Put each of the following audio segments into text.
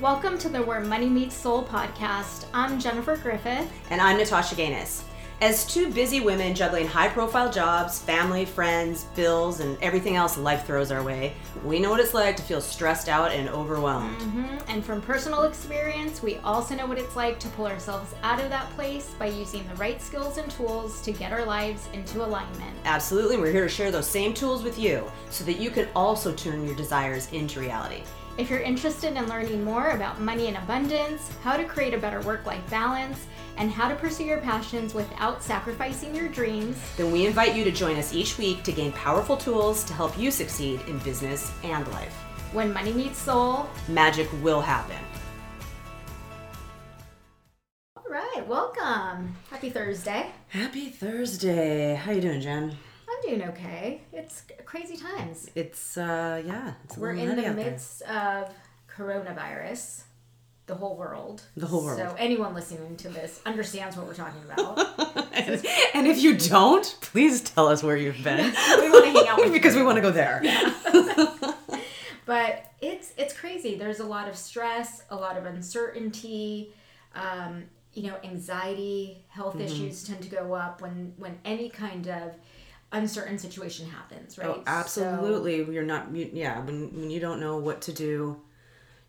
Welcome to the Where Money Meets Soul podcast. I'm Jennifer Griffith. And I'm Natasha Gaines. As two busy women juggling high profile jobs, family, friends, bills, and everything else life throws our way, we know what it's like to feel stressed out and overwhelmed. Mm-hmm. And from personal experience, we also know what it's like to pull ourselves out of that place by using the right skills and tools to get our lives into alignment. Absolutely, we're here to share those same tools with you so that you can also turn your desires into reality. If you're interested in learning more about money and abundance, how to create a better work life balance, and how to pursue your passions without sacrificing your dreams, then we invite you to join us each week to gain powerful tools to help you succeed in business and life. When money meets soul, magic will happen. All right, welcome. Happy Thursday. Happy Thursday. How you doing, Jen? I'm doing okay. It's crazy times. It's uh yeah. It's We're in the midst there. of coronavirus. The whole world. The whole world. So anyone listening to this understands what we're talking about. and, and, if you don't, please tell us where you've been. we want to hang out because you. we want to go there. Yeah. but it's it's crazy. There's a lot of stress, a lot of uncertainty. Um, you know, anxiety, health mm-hmm. issues tend to go up when when any kind of uncertain situation happens, right? Oh, absolutely. So, You're not, you, yeah, when, when you don't know what to do,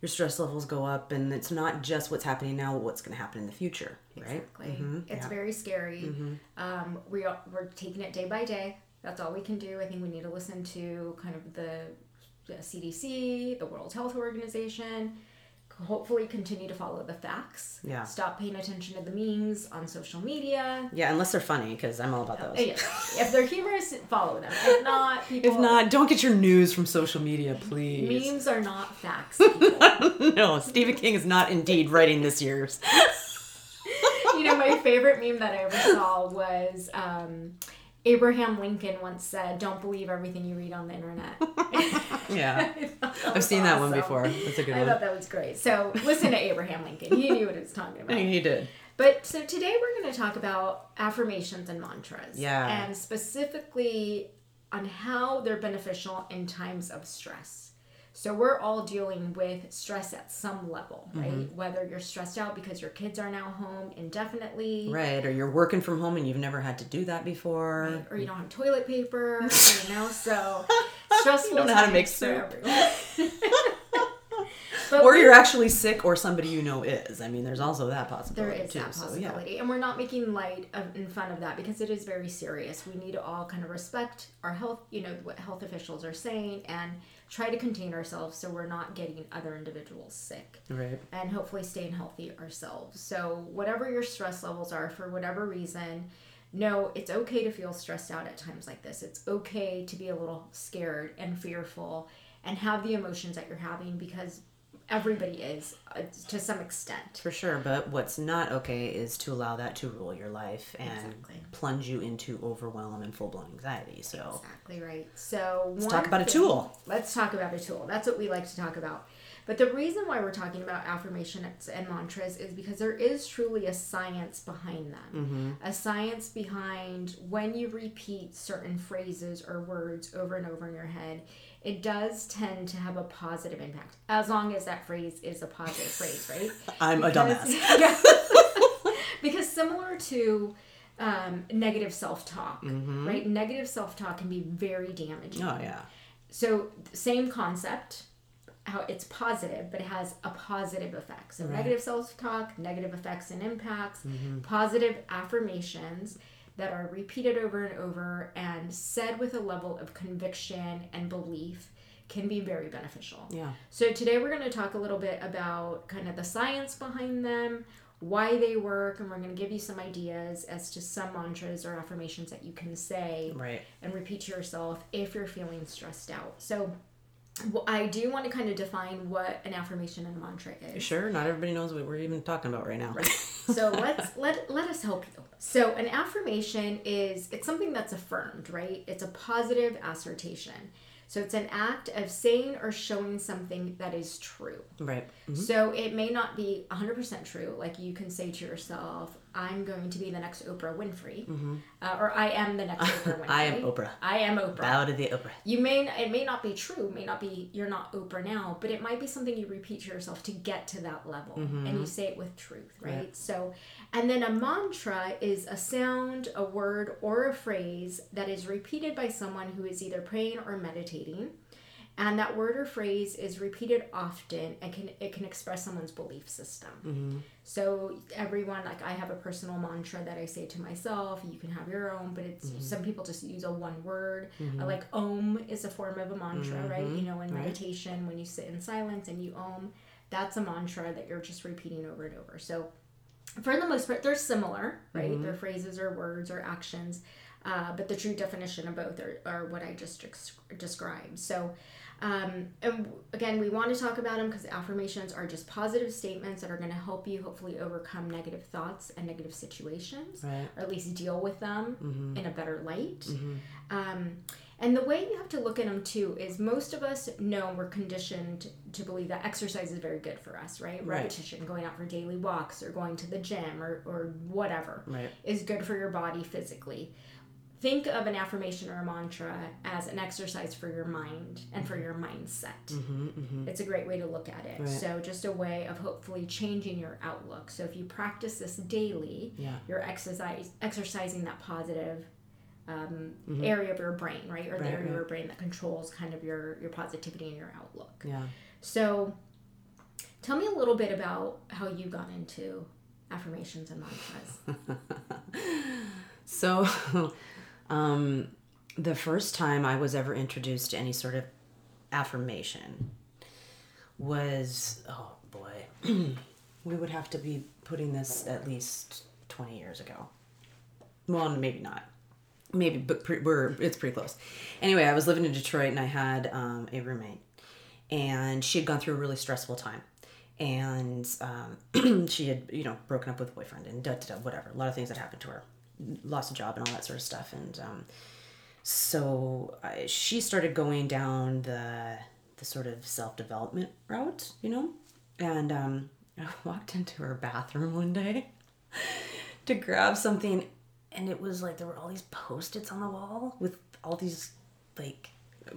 your stress levels go up, and it's not just what's happening now, what's going to happen in the future, right? Exactly. Mm-hmm. It's yeah. very scary. Mm-hmm. Um, we are, we're taking it day by day. That's all we can do. I think we need to listen to kind of the, the CDC, the World Health Organization, hopefully continue to follow the facts. Yeah. Stop paying attention to the memes on social media. Yeah, unless they're funny, because I'm all about those. Yeah. if they're humorous, follow them. If not, people. If not, don't get your news from social media, please. Memes are not facts. no, Stephen King is not indeed writing this year's. you know, my favorite meme that I ever saw was. Um, Abraham Lincoln once said, "Don't believe everything you read on the internet." yeah, I've seen awesome. that one before. That's a good I one. I thought that was great. So listen to Abraham Lincoln. He knew what he was talking about. He did. But so today we're going to talk about affirmations and mantras. Yeah. And specifically on how they're beneficial in times of stress. So we're all dealing with stress at some level, right? Mm-hmm. Whether you're stressed out because your kids are now home indefinitely, right? Or you're working from home and you've never had to do that before, right? or you don't have toilet paper, you know. So stressful. you don't know how to make soup. Or you're actually sick, or somebody you know is. I mean, there's also that possibility. There is too, that possibility, so, yeah. and we're not making light of, in fun of that because it is very serious. We need to all kind of respect our health, you know, what health officials are saying, and try to contain ourselves so we're not getting other individuals sick. Right. And hopefully staying healthy ourselves. So whatever your stress levels are, for whatever reason. No, it's okay to feel stressed out at times like this. It's okay to be a little scared and fearful and have the emotions that you're having because everybody is uh, to some extent. For sure, but what's not okay is to allow that to rule your life and exactly. plunge you into overwhelm and full blown anxiety. So exactly right. So let's talk about thing, a tool. Let's talk about a tool. That's what we like to talk about. But the reason why we're talking about affirmations and mantras is because there is truly a science behind them. Mm-hmm. A science behind when you repeat certain phrases or words over and over in your head, it does tend to have a positive impact as long as that phrase is a positive phrase, right? I'm because, a dumbass. Yeah, because similar to um, negative self talk, mm-hmm. right? Negative self talk can be very damaging. Oh, yeah. So, same concept, how it's positive, but it has a positive effect. So, right. negative self talk, negative effects and impacts, mm-hmm. positive affirmations that are repeated over and over and said with a level of conviction and belief can be very beneficial. Yeah. So today we're going to talk a little bit about kind of the science behind them, why they work, and we're going to give you some ideas as to some mantras or affirmations that you can say right. and repeat to yourself if you're feeling stressed out. So well, I do want to kind of define what an affirmation and a mantra is. Sure, not everybody knows what we're even talking about right now. Right. So let's let let us help you. So an affirmation is it's something that's affirmed, right? It's a positive assertion. So it's an act of saying or showing something that is true. Right. Mm-hmm. So it may not be 100% true. Like you can say to yourself, I'm going to be the next Oprah Winfrey, uh, or I am the next Oprah Winfrey. Mm-hmm. I am Oprah. I am Oprah. Bow to the Oprah. You may it may not be true, may not be you're not Oprah now, but it might be something you repeat to yourself to get to that level, and you say it with truth, right? Right. So, and then a mantra is a sound, a word, or a phrase that is repeated by someone who is either praying or meditating. And that word or phrase is repeated often and can it can express someone's belief system. So everyone like I have a personal mantra that I say to myself. You can have your own, but it's some people just use a one word. Uh, Like Om is a form of a mantra, right? You know, in Right. meditation when you sit in silence and you Om, that's a mantra that you're just repeating over and over. So for the most part, they're similar, right? They're phrases or words or actions, uh, but the true definition of both are, are what I just ex- described. So, um, and again, we want to talk about them because affirmations are just positive statements that are going to help you hopefully overcome negative thoughts and negative situations, Right. or at least deal with them Mm-hmm. in a better light. Um, and the way you have to look at them too is most of us know we're conditioned to believe that exercise is very good for us, right? Right. Repetition, going out for daily walks or going to the gym or, or whatever Right. is good for your body physically. Think of an affirmation or a mantra as an exercise for your mind and for your mindset. Mm-hmm, mm-hmm. It's a great way to look at it. Right. So, just a way of hopefully changing your outlook. So, if you practice this daily, Yeah. you're exercise, exercising that positive um, Mhm. area of your brain, right? Or the Right, area of your brain that controls kind of your, your positivity and your outlook. Yeah. So, tell me a little bit about how you got into affirmations and mantras. So, um, the first time I was ever introduced to any sort of affirmation was, oh boy, we would have to be putting this at least 20 years ago. Well, maybe not. Maybe, but pre- we're it's pretty close. Anyway, I was living in Detroit and I had um, a roommate, and she had gone through a really stressful time, and um, she had you know broken up with a boyfriend and da da da whatever. A lot of things that happened to her, lost a job and all that sort of stuff, and um, so I, she started going down the the sort of self development route, you know, and um, I walked into her bathroom one day to grab something and it was like there were all these post-its on the wall with all these like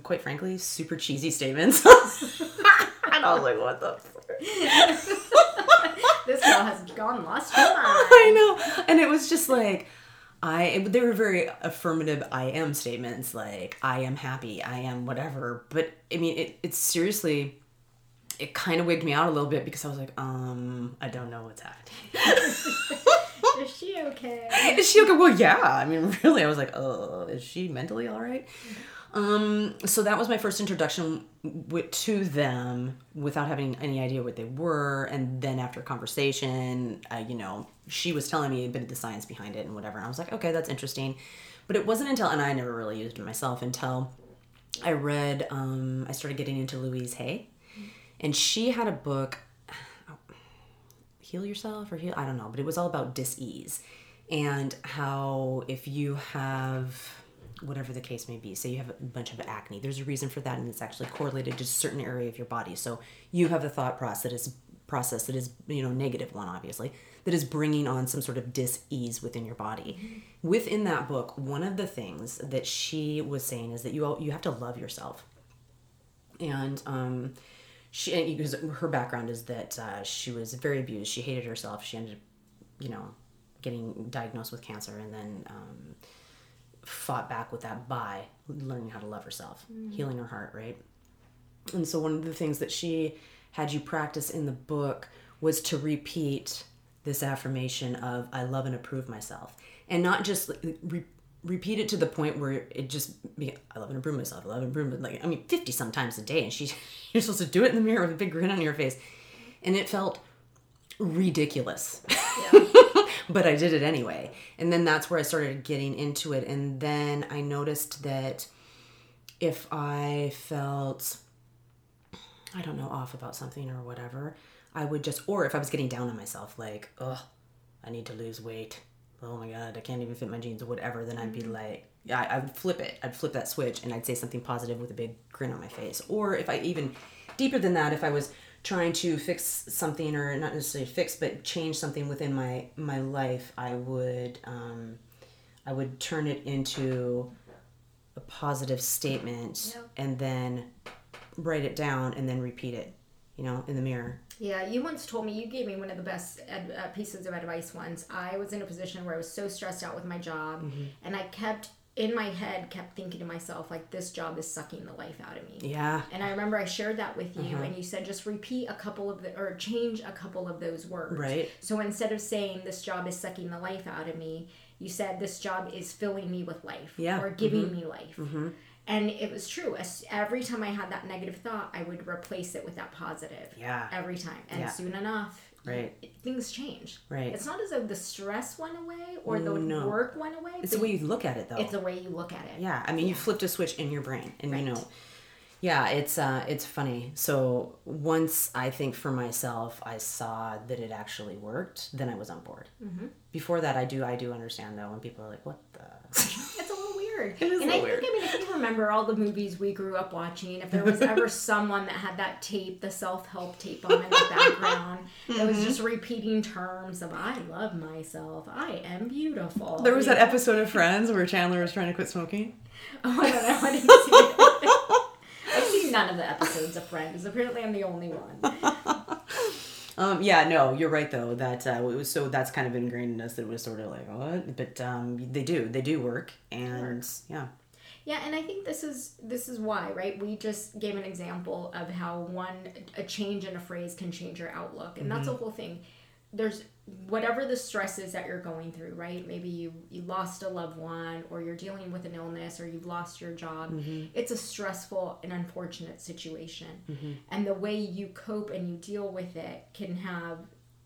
quite frankly super cheesy statements. And i was like what the this girl has gone lost her mind. i know. And it was just like i it, they were very affirmative i am statements like i am happy i am whatever but i mean it, it's seriously it kind of wigged me out a little bit because i was like um i don't know what's happening Is she okay? is she okay? Well, yeah. I mean, really, I was like, oh, is she mentally all right? Um, so that was my first introduction with, to them without having any idea what they were. And then after a conversation, uh, you know, she was telling me a bit of the science behind it and whatever. And I was like, okay, that's interesting. But it wasn't until, and I never really used it myself until I read, um, I started getting into Louise Hay. And she had a book, heal yourself or heal i don't know but it was all about dis-ease and how if you have whatever the case may be. Say you have a bunch of acne. There's a reason for that and it's actually correlated to a certain area of your body. So you have the thought process that is process that is you know negative one obviously that is bringing on some sort of dis-ease within your body. Within that book one of the things that she was saying is that you all, you have to love yourself. And um she because her background is that uh, she was very abused. She hated herself. She ended up you know getting diagnosed with cancer and then um, fought back with that by learning how to love herself healing her heart right and so one of the things that she had you practice in the book was to repeat this affirmation of I love and approve myself. And not just re- repeat it to the point where it just I love and approve myself. I love and approve like I mean 50 sometimes a day and she you're supposed to do it in the mirror with a big grin on your face. And it felt ridiculous. Yeah. but I did it anyway. And then that's where I started getting into it. And then I noticed that if I felt, I don't know, off about something or whatever, I would just, or if I was getting down on myself, like, ugh, I need to lose weight. Oh my God, I can't even fit my jeans or whatever. Then I'd be mm-hmm. like, yeah, I, I would flip it. I'd flip that switch and I'd say something positive with a big grin on my face. Or if I even, deeper than that, if I was trying to fix something or not necessarily fix but change something within my my life i would um i would turn it into a positive statement Yep. and then write it down and then repeat it you know in the mirror Yeah, you once told me you gave me one of the best ad, uh, pieces of advice once. I was in a position where I was so stressed out with my job, Mm-hmm. and I kept in my head kept thinking to myself like this job is sucking the life out of me. yeah And I remember I shared that with you, Uh-huh. and you said just repeat a couple of the or change a couple of those words. Right. So instead of saying this job is sucking the life out of me, you said this job is filling me with life. Yeah. Mm-hmm. Or giving me life. And it was true. As- Every time I had that negative thought, I would replace it with that positive. Yeah. Every time. And Yeah. soon enough, Right. it- things change. Right. It's not as though the stress went away or the No. work went away. it's the way you look at it though it's the way you look at it. yeah i mean you flipped a switch in your brain and Right. you know yeah it's uh it's funny so once i think for myself i saw that it actually worked then i was on board Mm-hmm. before that i do i do understand though when people are like what the It's a little weird. It is and I think, I mean, if you remember all the movies we grew up watching, if there was ever someone that had that tape, the self help tape on in the background, that was Mm-hmm. just repeating terms of "I love myself," "I am beautiful." there was you that episode of friends where chandler was trying to quit smoking Oh, I don't know. I didn't see it. I've seen none of the episodes of Friends. Apparently, I'm the only one. Um yeah no you're right though that uh, it was so that's kind of ingrained in us that it was sort of like what but um they do they do work and yeah Yeah, and I think this is this is why, right? We just gave an example of how one a change in a phrase can change your outlook, and that's the whole thing. There's whatever the stress is that you're going through, right? Maybe you you lost a loved one, or you're dealing with an illness, or you've lost your job. Mm-hmm. It's a stressful and unfortunate situation, mm-hmm. and the way you cope and you deal with it can have.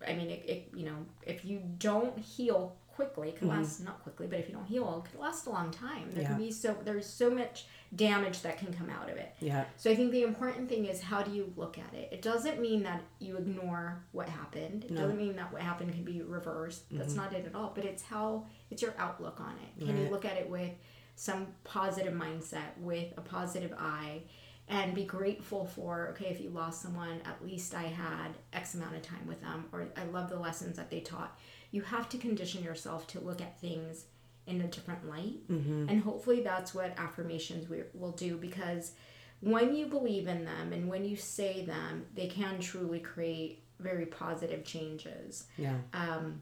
I mean, it, it you know, if you don't heal quickly, it can mm-hmm. last not quickly, but if you don't heal, it can last a long time. There Yeah. can be so there's so much damage that can come out of it. yeah So I think the important thing is how do you look at it? It doesn't mean that you ignore what happened. It No. doesn't mean that what happened can be reversed. That's mm-hmm. not it at all. But it's how it's your outlook on it. Can you look at it with some positive mindset, with a positive eye, and be grateful for okay, if you lost someone, at least I had X amount of time with them, or I love the lessons that they taught. You have to condition yourself to look at things in a different light. And hopefully that's what affirmations we, will do because when you believe in them and when you say them, they can truly create very positive changes. yeah Um,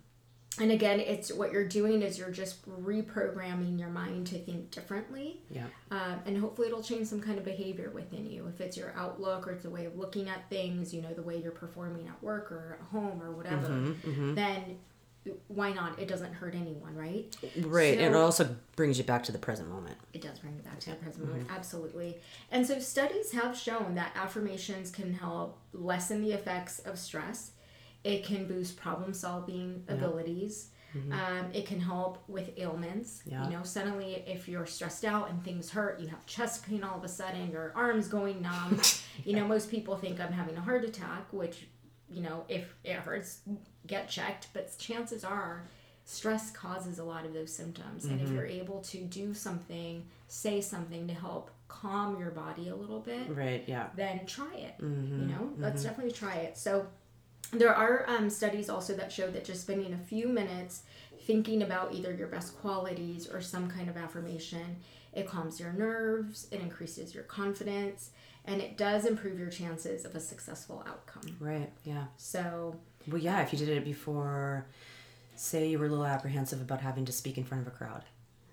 and again, it's what you're doing is you're just reprogramming your mind to think differently. yeah Um, and hopefully it'll change some kind of behavior within you. If it's your outlook or it's a way of looking at things, you know, the way you're performing at work or at home or whatever, Mm-hmm, then why not? It doesn't hurt anyone, right? right it also brings you back to the present moment It does bring me back to the present moment, absolutely. And so studies have shown that affirmations can help lessen the effects of stress. It can boost problem solving abilities. Um, it can help with ailments. Yeah. You know, suddenly if you're stressed out and things hurt, you have chest pain all of a sudden, your arms going numb. You know, most people think I'm having a heart attack, which, you know, if it hurts, get checked. But chances are, stress causes a lot of those symptoms. And if mm-hmm. you're able to do something, say something to help calm your body a little bit, right yeah then try it. You mm-hmm, know, mm-hmm. let's definitely try it. So, there are um, studies also that show that just spending a few minutes thinking about either your best qualities or some kind of affirmation, it calms your nerves, it increases your confidence, and it does improve your chances of a successful outcome. right yeah So, Well, yeah, if you did it before, say you were a little apprehensive about having to speak in front of a crowd,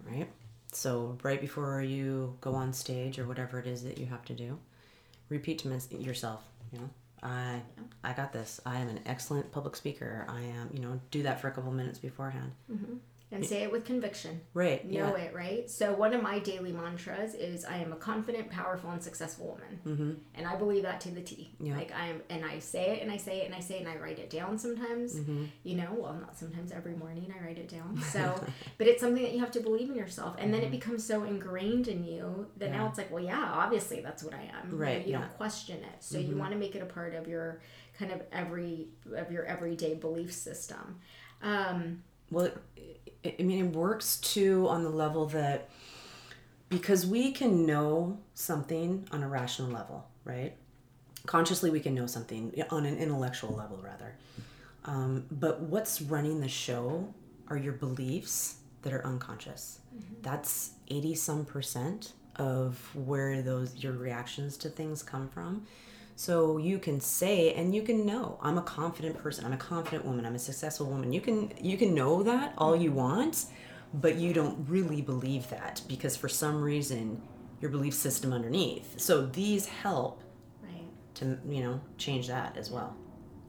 right? So, right before you go on stage or whatever it is that you have to do, repeat to yourself, you know, I I got this. I am an excellent public speaker. I am, you know, do that for a couple minutes beforehand. Mm-hmm. And say it with conviction. Right. know yeah. it, right? So one of my daily mantras is I am a confident, powerful, and successful woman. Mm-hmm. And I believe that to the T. Yeah. Like I am, and I say it, and I say it, and I say it, and I write it down sometimes. Mm-hmm. You know, well, not sometimes, every morning I write it down. So, but it's something that you have to believe in yourself, and then it becomes so ingrained in you that now Mm-hmm. It's like, well, yeah, obviously that's what I am. You know, Right, You, yeah. Mm-hmm. don't question it. So you want to make it a part of your kind of every of your everyday belief system. Um, Well, it, I mean, it works too on the level that because we can know something on a rational level, right? consciously we can know something on an intellectual level rather um, but what's running the show are your beliefs that are unconscious mm-hmm. that's 80 some percent of where those your reactions to things come from so you can say and you can know i'm a confident person. I'm a confident woman. I'm a successful woman. You can you can know that all you want but you don't really believe that because for some reason your belief system underneath. So these help right. to you know change that as well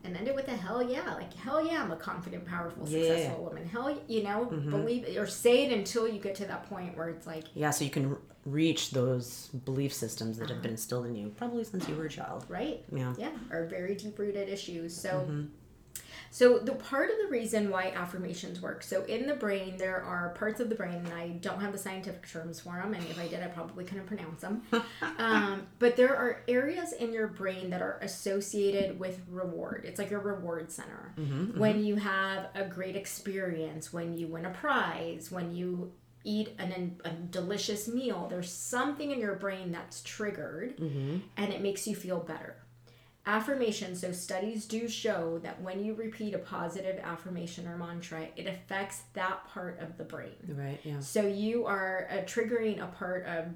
and end it with a hell yeah like hell yeah i'm a confident powerful successful yeah. woman hell you know mm-hmm. believe it or say it until you get to that point where it's like yeah so you can reach those belief systems that uh-huh. have been instilled in you probably since you were a child right yeah yeah are very deep rooted issues so mm-hmm. So, the part of the reason why affirmations work so, in the brain, there are parts of the brain, and I don't have the scientific terms for them, and if I did, I probably couldn't pronounce them. um, but there are areas in your brain that are associated with reward. It's like a reward center. Mm-hmm, mm-hmm. when you have a great experience, when you win a prize, when you eat an, a delicious meal, there's something in your brain that's triggered mm-hmm. and it makes you feel better. Affirmation. So, studies do show that when you repeat a positive affirmation or mantra, it affects that part of the brain. Right, yeah. So, you are uh, triggering a part of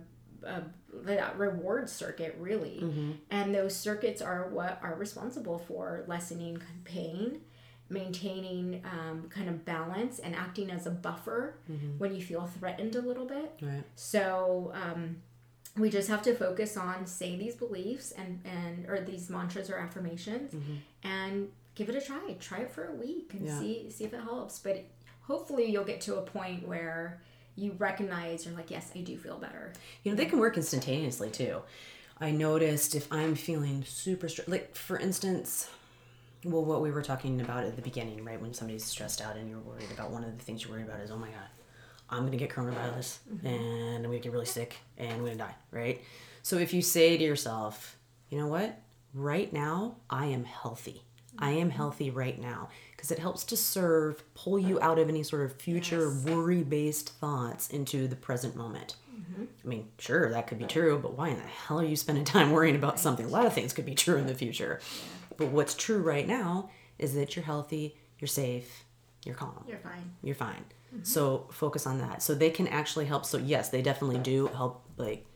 uh, that reward circuit really mm-hmm. and those circuits are what are responsible for lessening pain maintaining um, kind of balance and acting as a buffer mm-hmm. when you feel threatened a little bit right. so um, we just have to focus on say these beliefs and and or these mantras or affirmations mm-hmm. and give it a try try it for a week and yeah. see see if it helps but hopefully you'll get to a point where you recognize you're like yes i do feel better you know they can work instantaneously too i noticed if i'm feeling super stressed like for instance well what we were talking about at the beginning right when somebody's stressed out and you're worried about one of the things you're worried about is oh my god I'm gonna get coronavirus mm-hmm. and I'm gonna get really sick and I'm gonna die, right? So if you say to yourself, you know what, right now I am healthy. I am mm-hmm. healthy right now because it helps to serve, pull you out of any sort of future yes. worry based thoughts into the present moment. Mm-hmm. I mean, sure, that could be true, but why in the hell are you spending time worrying about something? A lot of things could be true in the future. Yeah. But what's true right now is that you're healthy, you're safe, you're calm. You're fine. You're fine. Mm-hmm. So focus on that. So they can actually help. So yes, they definitely do help like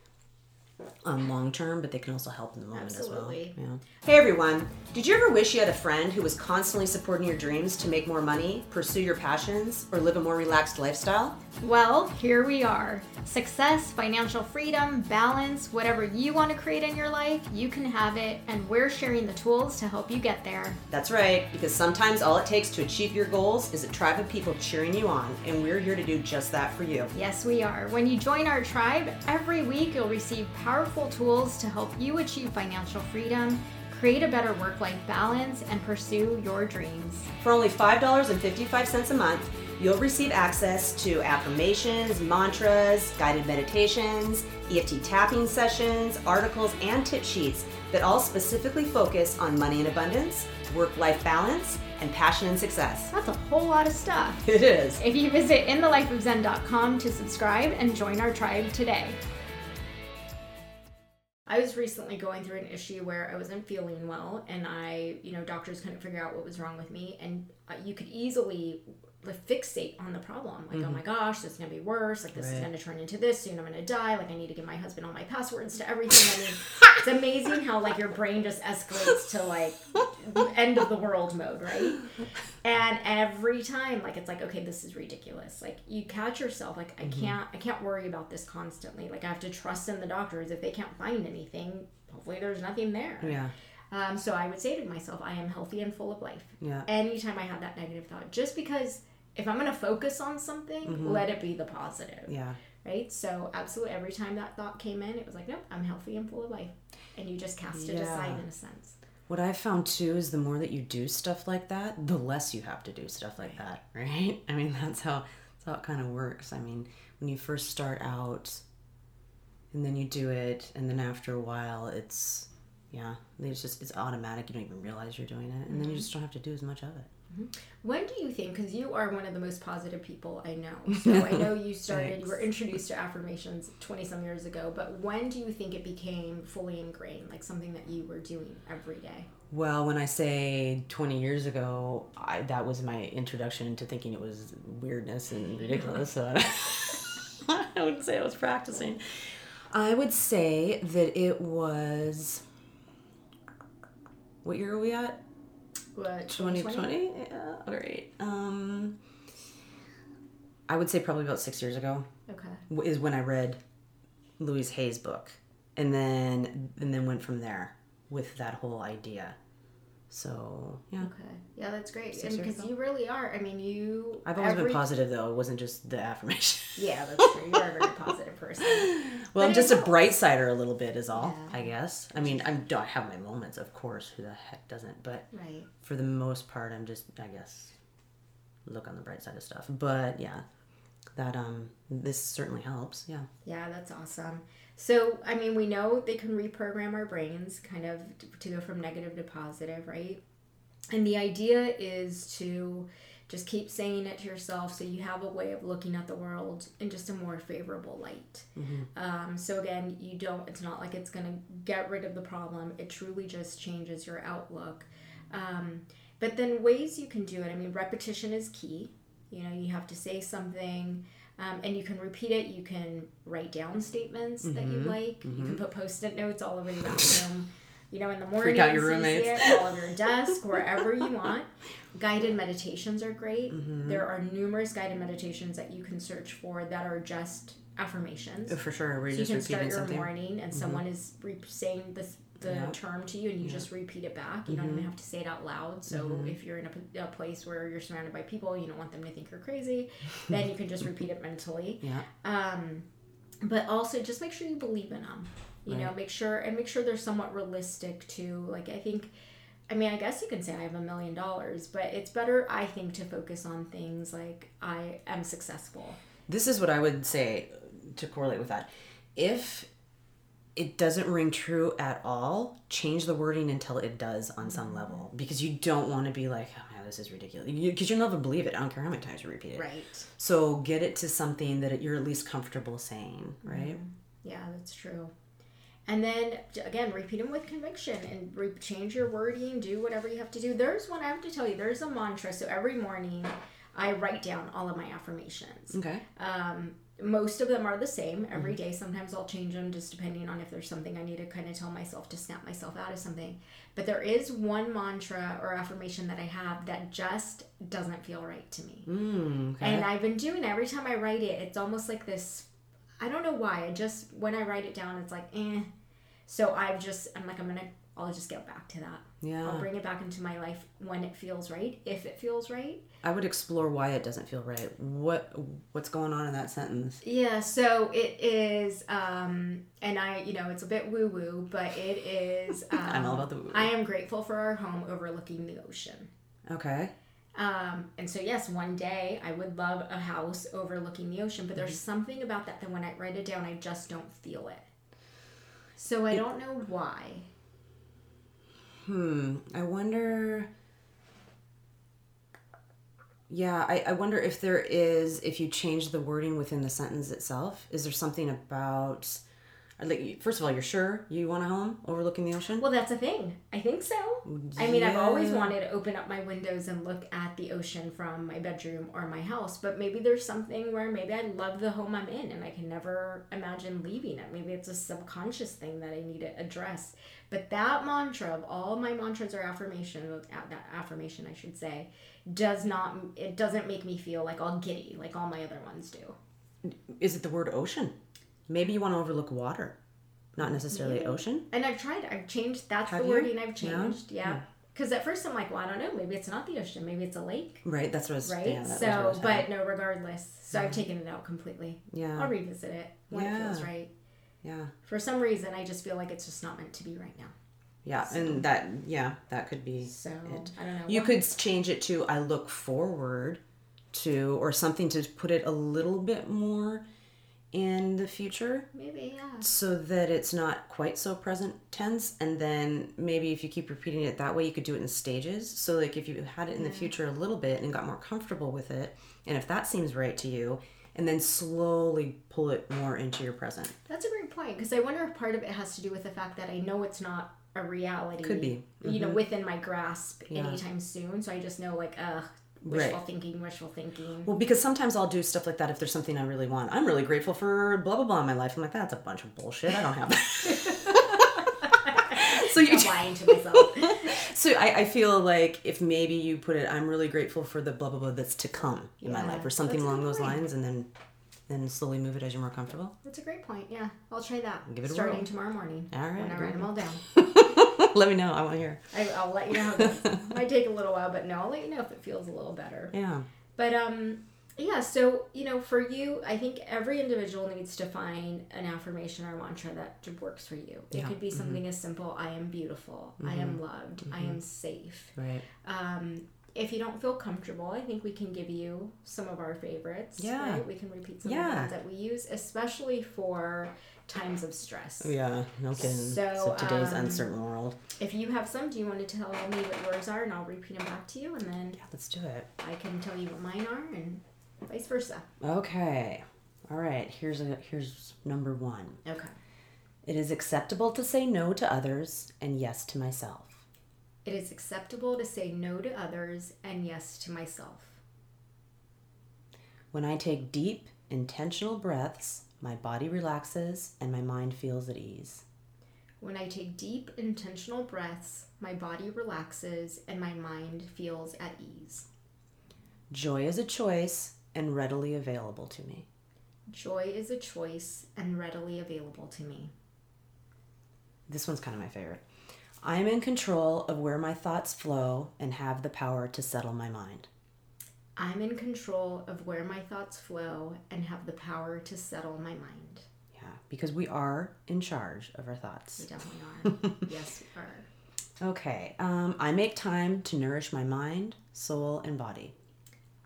um, long term, but they can also help in the moment Absolutely. as well. Yeah. Hey everyone, did you ever wish you had a friend who was constantly supporting your dreams to make more money, pursue your passions, or live a more relaxed lifestyle? Well, here we are. Success, financial freedom, balance, whatever you want to create in your life, you can have it, and we're sharing the tools to help you get there. That's right, because sometimes all it takes to achieve your goals is a tribe of people cheering you on, and we're here to do just that for you. Yes, we are. When you join our tribe, every week you'll receive powerful tools to help you achieve financial freedom create a better work life balance, and pursue your dreams. For only $5.55 a month, you'll receive access to affirmations, mantras, guided meditations, EFT tapping sessions, articles, and tip sheets that all specifically focus on money and abundance, work life balance, and passion and success. That's a whole lot of stuff. It is. If you visit inthelifeofzen.com to subscribe and join our tribe today. I was recently going through an issue where I wasn't feeling well, and I, you know, doctors couldn't figure out what was wrong with me, and uh, you could easily fixate on the problem. Like, oh mm-hmm. oh my gosh, this is gonna be worse. Like, this right. is gonna turn into this. Soon I'm gonna die. Like, I need to give my husband all my passwords to everything. I mean, it's amazing how like your brain just escalates to like end of the world mode, right? And every time, like, it's like, okay, this is ridiculous. Like, you catch yourself. Like, I mm-hmm. can't, I can't worry about this constantly. Like, I have to trust in the doctors. If they can't find anything, hopefully there's nothing there. Yeah. Um, so I would say to myself, I am healthy and full of life. Yeah. Anytime I have that negative thought, just because if I'm gonna focus on something, mm-hmm. let it be the positive. Yeah. Right. So absolutely, every time that thought came in, it was like, nope, I'm healthy and full of life, and you just cast yeah. it aside in a sense. What I've found too is the more that you do stuff like that, the less you have to do stuff like that, right? I mean, that's how that's how it kind of works. I mean, when you first start out, and then you do it, and then after a while, it's yeah, it's just it's automatic. You don't even realize you're doing it, and then you just don't have to do as much of it. Mm-hmm. When do you think? Because you are one of the most positive people I know. So I know you started, you were introduced to affirmations 20 some years ago, but when do you think it became fully ingrained, like something that you were doing every day? Well, when I say 20 years ago, I, that was my introduction into thinking it was weirdness and ridiculous. So I wouldn't say I was practicing. I would say that it was. What year are we at? What, 2020? Yeah, all right. Um, I would say probably about six years ago Okay. is when I read Louise Hay's book, and then and then went from there with that whole idea. So yeah, Okay. Yeah, that's great. Six and because you really are. I mean, you. I've always every- been positive though. It wasn't just the affirmation. Yeah, that's true. You're a very positive person. well, I'm just a bright sider a little bit, is all. Yeah. I guess. I mean, I'm, I have my moments, of course. Who the heck doesn't? But Right. for the most part, I'm just, I guess, look on the bright side of stuff. But yeah, that um, this certainly helps. Yeah. Yeah, that's awesome. So, I mean, we know they can reprogram our brains kind of to go from negative to positive, right? And the idea is to just keep saying it to yourself so you have a way of looking at the world in just a more favorable light. Um, so, again, you don't, it's not like it's going to get rid of the problem, it truly just changes your outlook. Um, but then, ways you can do it I mean, repetition is key. You know, you have to say something. Um, and you can repeat it. You can write down statements that you mm-hmm. like. You can mm-hmm. put post-it notes all over the bathroom. You know, in the morning, out your roommates. it all over your desk, wherever you want. Guided meditations are great. Mm-hmm. There are numerous guided meditations that you can search for that are just affirmations. Oh, for sure. We're So you can start your something. morning and someone is re- saying this the Yeah. term to you and you just repeat it back. You don't even have to say it out loud. So if you're in a place where you're surrounded by people, you don't want them to think you're crazy, then you can just repeat it mentally. Yeah. Um, but also just make sure you believe in them. You know, make sure and make sure they're somewhat realistic too. Like I think, I mean, I guess you can say I have a million dollars, but it's better I think to focus on things like I am successful. This is what I would say to correlate with that. If it doesn't ring true at all, change the wording until it does on some level because you don't want to be like, oh man, this is ridiculous. Because you, will never believe it. I don't care how many times you repeat it. Right. So get it to something that you're at least comfortable saying, right? Yeah, that's true. And then again, repeat them with conviction and re- change your wording. Do whatever you have to do. There's one I have to tell you. There's a mantra. So every morning, I write down all of my affirmations. Okay. Um, most of them are the same every day. Sometimes I'll change them just depending on if there's something I need to kind of tell myself to snap myself out of something. But there is one mantra or affirmation that I have that just doesn't feel right to me. Mm, okay. And I've been doing it every time I write it. It's almost like this. I don't know why. I just when I write it down, it's like eh. So I've just I'm like I'm gonna I'll just get back to that. I'll bring it back into my life when it feels right, if it feels right. I would explore why it doesn't feel right. What what's going on in that sentence? Yeah. So it is, um, and I you know it's a bit woo woo, but it is. Um, I'm all about the woo-woo. I am grateful for our home overlooking the ocean. Okay. Um, and so yes, one day I would love a house overlooking the ocean, but there's something about that that when I write it down, I just don't feel it. So I don't know why. Hmm. I wonder. Yeah, I, I wonder if there is, if you change the wording within the sentence itself, is there something about, like, first of all, you're sure you want a home overlooking the ocean? Well, that's a thing. I think so. I mean, I've always wanted to open up my windows and look at the ocean from my bedroom or my house, but maybe there's something where maybe I love the home I'm in and I can never imagine leaving it. Maybe it's a subconscious thing that I need to address. But that mantra of all my mantras or affirmations, uh, that affirmation I should say, does not it doesn't make me feel like all giddy like all my other ones do. Is it the word ocean? Maybe you want to overlook water, not necessarily ocean. And I've tried. I've changed. That's Have the you? wording I've Yeah? changed. Yeah. Because at first I'm like, well, I don't know. Maybe it's not the ocean. Maybe it's a lake. Right, that's what I was right? yeah, that was what I so, was but no, regardless. So I've taken it out completely. Yeah. I'll revisit it when it feels right. Yeah. For some reason, I just feel like it's just not meant to be right now. Yeah, and that yeah, that could be So it. I don't know. You Well, could change it to I look forward to or something to put it a little bit more in the future Maybe, yeah. so that it's not quite so present tense and then maybe if you keep repeating it that way you could do it in stages so like if you had it in the future a little bit and got more comfortable with it and if that seems right to you and then slowly pull it more into your present That's a great point because I wonder if part of it has to do with the fact that I know it's not a reality. Could be. You know, mm-hmm. within my grasp Yeah. anytime soon. So I just know, like, ugh, wishful Right. thinking, wishful thinking. well because sometimes i'll do stuff like that if there's something i really want i'm really grateful for blah blah blah in my life i'm like that's a bunch of bullshit i don't have that so you I'm lying to myself. So I, I feel like if maybe you put it, I'm really grateful for the blah blah blah that's to come in my life, or something along those point. lines, and then then slowly move it as you're more comfortable. That's a great point. Yeah, I'll try that. Give it a starting whirl. tomorrow morning. All right, when I write them all down. Let me know. I want to hear. I, I'll let you know it. Might take a little while, but no, I'll let you know if it feels a little better. Yeah. But um, yeah. So you know, for you, I think every individual needs to find an affirmation or mantra that works for you. It Yeah. could be something as simple: "I am beautiful. I am loved. I am safe." Right. Um, if you don't feel comfortable, I think we can give you some of our favorites. Yeah. Right? We can repeat some of the ones that we use, especially for times of stress. Yeah. No kidding. So, today's um, uncertain world. If you have some, do you want to tell me what yours are, and I'll repeat them back to you, and then Yeah. Let's do it. I can tell you what mine are, and vice versa. Okay. All right. Here's a here's number one. Okay. It is acceptable to say no to others and yes to myself. It is acceptable to say no to others and yes to myself. When I take deep, intentional breaths, my body relaxes and my mind feels at ease. When I take deep, intentional breaths, my body relaxes and my mind feels at ease. Joy is a choice and readily available to me. Joy is a choice and readily available to me. This one's kind of my favorite. I am in control of where my thoughts flow and have the power to settle my mind. I'm in control of where my thoughts flow and have the power to settle my mind. Yeah, because we are in charge of our thoughts. We definitely are. yes, we are. Okay, um, I make time to nourish my mind, soul, and body.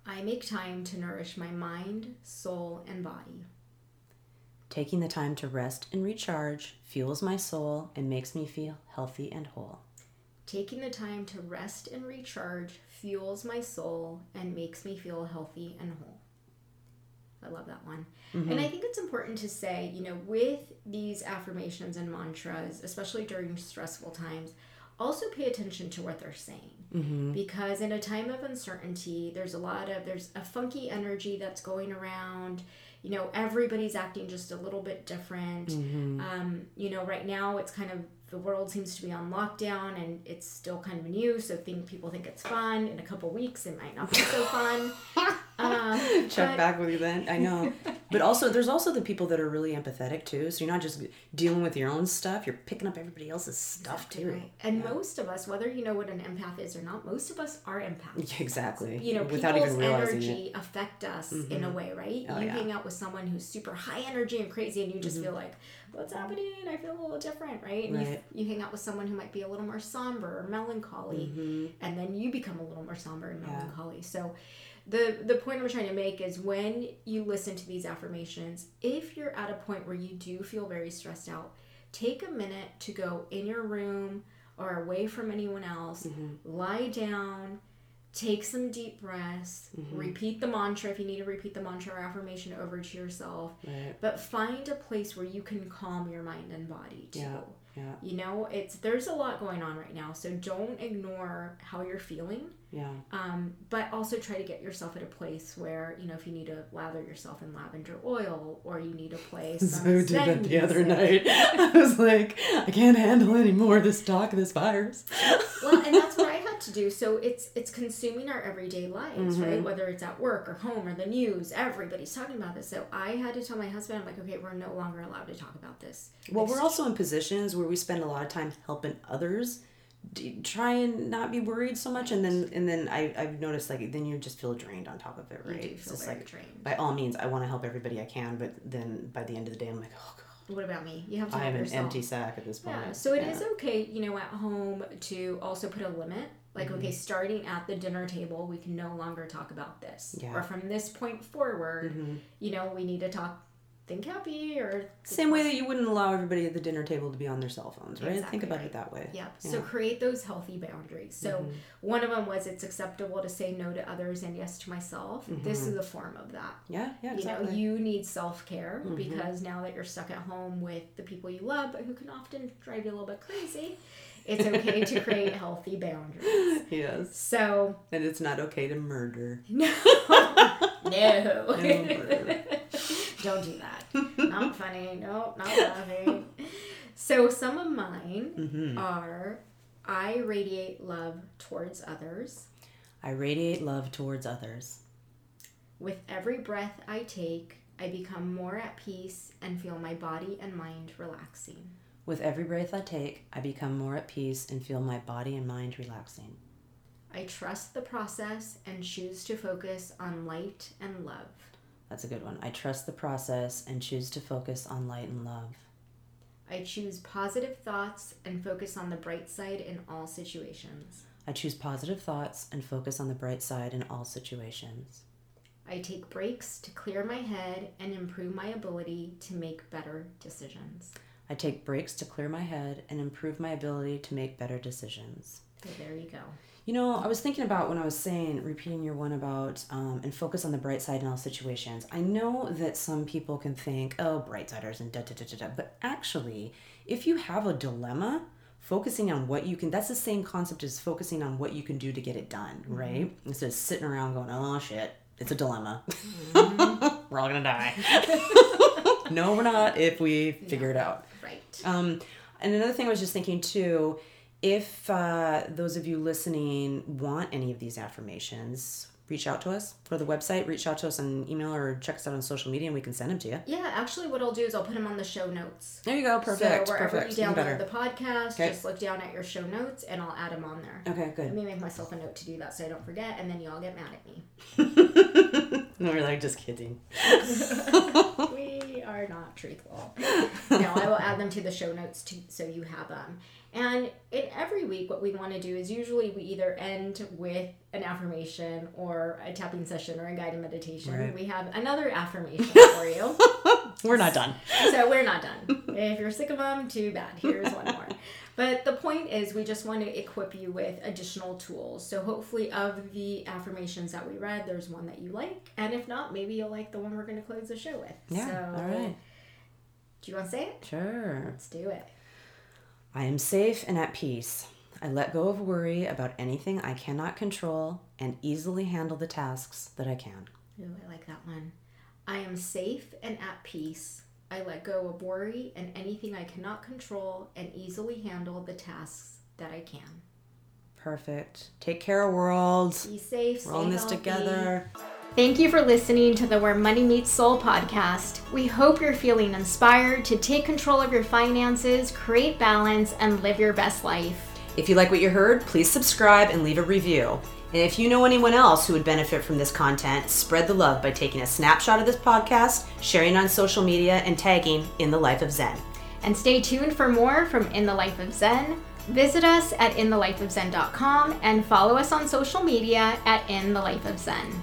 I make time to nourish my mind, soul, and body. Taking the time to rest and recharge fuels my soul and makes me feel healthy and whole. Taking the time to rest and recharge fuels my soul and makes me feel healthy and whole. I love that one. And I mm-hmm. think it's important to say, you know, with these affirmations and mantras, especially during stressful times, also pay attention to what they're saying. Because in a time of uncertainty, there's a lot of, there's a funky energy that's going around. You know, everybody's acting just a little bit different. Um, you know, right now it's kind of the world seems to be on lockdown and it's still kind of new, so think people think it's fun. In a couple weeks, it might not be so fun. Um, Check but- back with you then. I know. but also, there's also the people that are really empathetic too. So you're not just dealing with your own stuff, you're picking up everybody else's stuff too. Right. And most of us, whether you know what an empath is or not, most of us are empaths. Yeah, exactly. You know, without people's even realizing energy affect us in a way, right? Oh, you yeah. hang out with someone who's super high energy and crazy, and you Mm-hmm. just feel like, "What's happening? I feel a little different," right? And Right. You, you hang out with someone who might be a little more somber or melancholy, Mm-hmm. and then you become a little more somber and melancholy. So, the the point I'm trying to make is when you listen to these affirmations, if you're at a point where you do feel very stressed out, take a minute to go in your room or away from anyone else, mm-hmm. lie down, take some deep breaths, mm-hmm. repeat the mantra if you need to repeat the mantra or affirmation over to yourself, Right. but find a place where you can calm your mind and body too. Yeah. Yeah. You know, it's there's a lot going on right now, so don't ignore how you're feeling. Yeah. Um, but also try to get yourself at a place where you know if you need to lather yourself in lavender oil or you need to play some So did that the other night. I was like, I can't handle any more of this talk of this virus. well, and that's what I had to do. So it's it's consuming our everyday lives, Mm-hmm. right? Whether it's at work or home or the news, everybody's talking about this. So I had to tell my husband, I'm like, okay, we're no longer allowed to talk about this. Well, It's we're also in positions where we spend a lot of time helping others. Try and not be worried so much, and then and then I I've noticed like then you just feel drained on top of it, right? do It's just like drained. by all means, I want to help everybody I can, but then by the end of the day, I'm like, oh god, What about me? You have to I am an yourself. empty sack at this point. Yeah, so it is Yeah. okay, you know, at home to also put a limit. Like, okay, mm-hmm. starting at the dinner table, we can no longer talk about this. Yeah. Or from this point forward, Mm-hmm. you know, we need to talk think happy or Same way that you wouldn't allow everybody at the dinner table to be on their cell phones, right? Exactly Think about right. it that way. Yep. So create those healthy boundaries. So mm-hmm. one of them was it's acceptable to say no to others and yes to myself. This mm-hmm. is a form of that. Yeah, yeah, exactly. You know, you need self care because now that you're stuck at home with the people you love, but who can often drive you a little bit crazy, it's okay to create healthy boundaries. yes. So And it's not okay to murder. no, no, murder. don't do that. Not funny. No, not laughing. So some of mine Mm-hmm. are I radiate love towards others. I radiate love towards others. With every breath I take, I become more at peace and feel my body and mind relaxing. With every breath I take, I become more at peace and feel my body and mind relaxing. I trust the process and choose to focus on light and love. That's a good one. I trust the process and choose to focus on light and love. I choose positive thoughts and focus on the bright side in all situations. I choose positive thoughts and focus on the bright side in all situations. I take breaks to clear my head and improve my ability to make better decisions. I take breaks to clear my head and improve my ability to make better decisions. So there you go. You know, I was thinking about when I was saying, repeating your one about, um, and focus on the bright side in all situations. I know that some people can think, oh, bright siders and da da da da da. But actually, if you have a dilemma, focusing on what you can, that's the same concept as focusing on what you can do to get it done, right? Instead of sitting around going, oh, shit, it's a dilemma. we're all going to die. no, we're not if we figure it out. Right. Um, and another thing I was just thinking too, if uh, those of you listening want any of these affirmations, reach out to us. Go to the website, reach out to us on email or check us out on social media, and we can send them to you. Yeah, actually, what I'll do is I'll put them on the show notes. There you go. Perfect. so wherever perfect. you download the podcast, Okay. just look down at your show notes and I'll add them on there. Okay, good. Let me make myself a note to do that so I don't forget, and then you all get mad at me. no, we're like just kidding. are not truthful. No, I will add them to the show notes too, so you have them. And in every week, what we want to do is usually we either end with an affirmation or a tapping session or a guided meditation. Right. We have another affirmation for you. We're not done. so we're not done. If you're sick of them, too bad. Here's one more. But the point is, we just want to equip you with additional tools. So hopefully, of the affirmations that we read, there's one that you like, and if not, maybe you'll like the one we're going to close the show with. Yeah. So, All right. Do you want to say it? Sure. Let's do it. I am safe and at peace. I let go of worry about anything I cannot control and easily handle the tasks that I can. Ooh, I like that one. I am safe and at peace. I let go of worry and anything I cannot control and easily handle the tasks that I can. Perfect. Take care, world. Be safe. We're all in this healthy. together. Thank you for listening to the Where Money Meets Soul podcast. We hope you're feeling inspired to take control of your finances, create balance, and live your best life. If you like what you heard, please subscribe and leave a review. And if you know anyone else who would benefit from this content, spread the love by taking a snapshot of this podcast, sharing on social media, and tagging In the Life of Zen. And stay tuned for more from In the Life of Zen. Visit us at inthelifeofzen.com and follow us on social media at In the Life of Zen.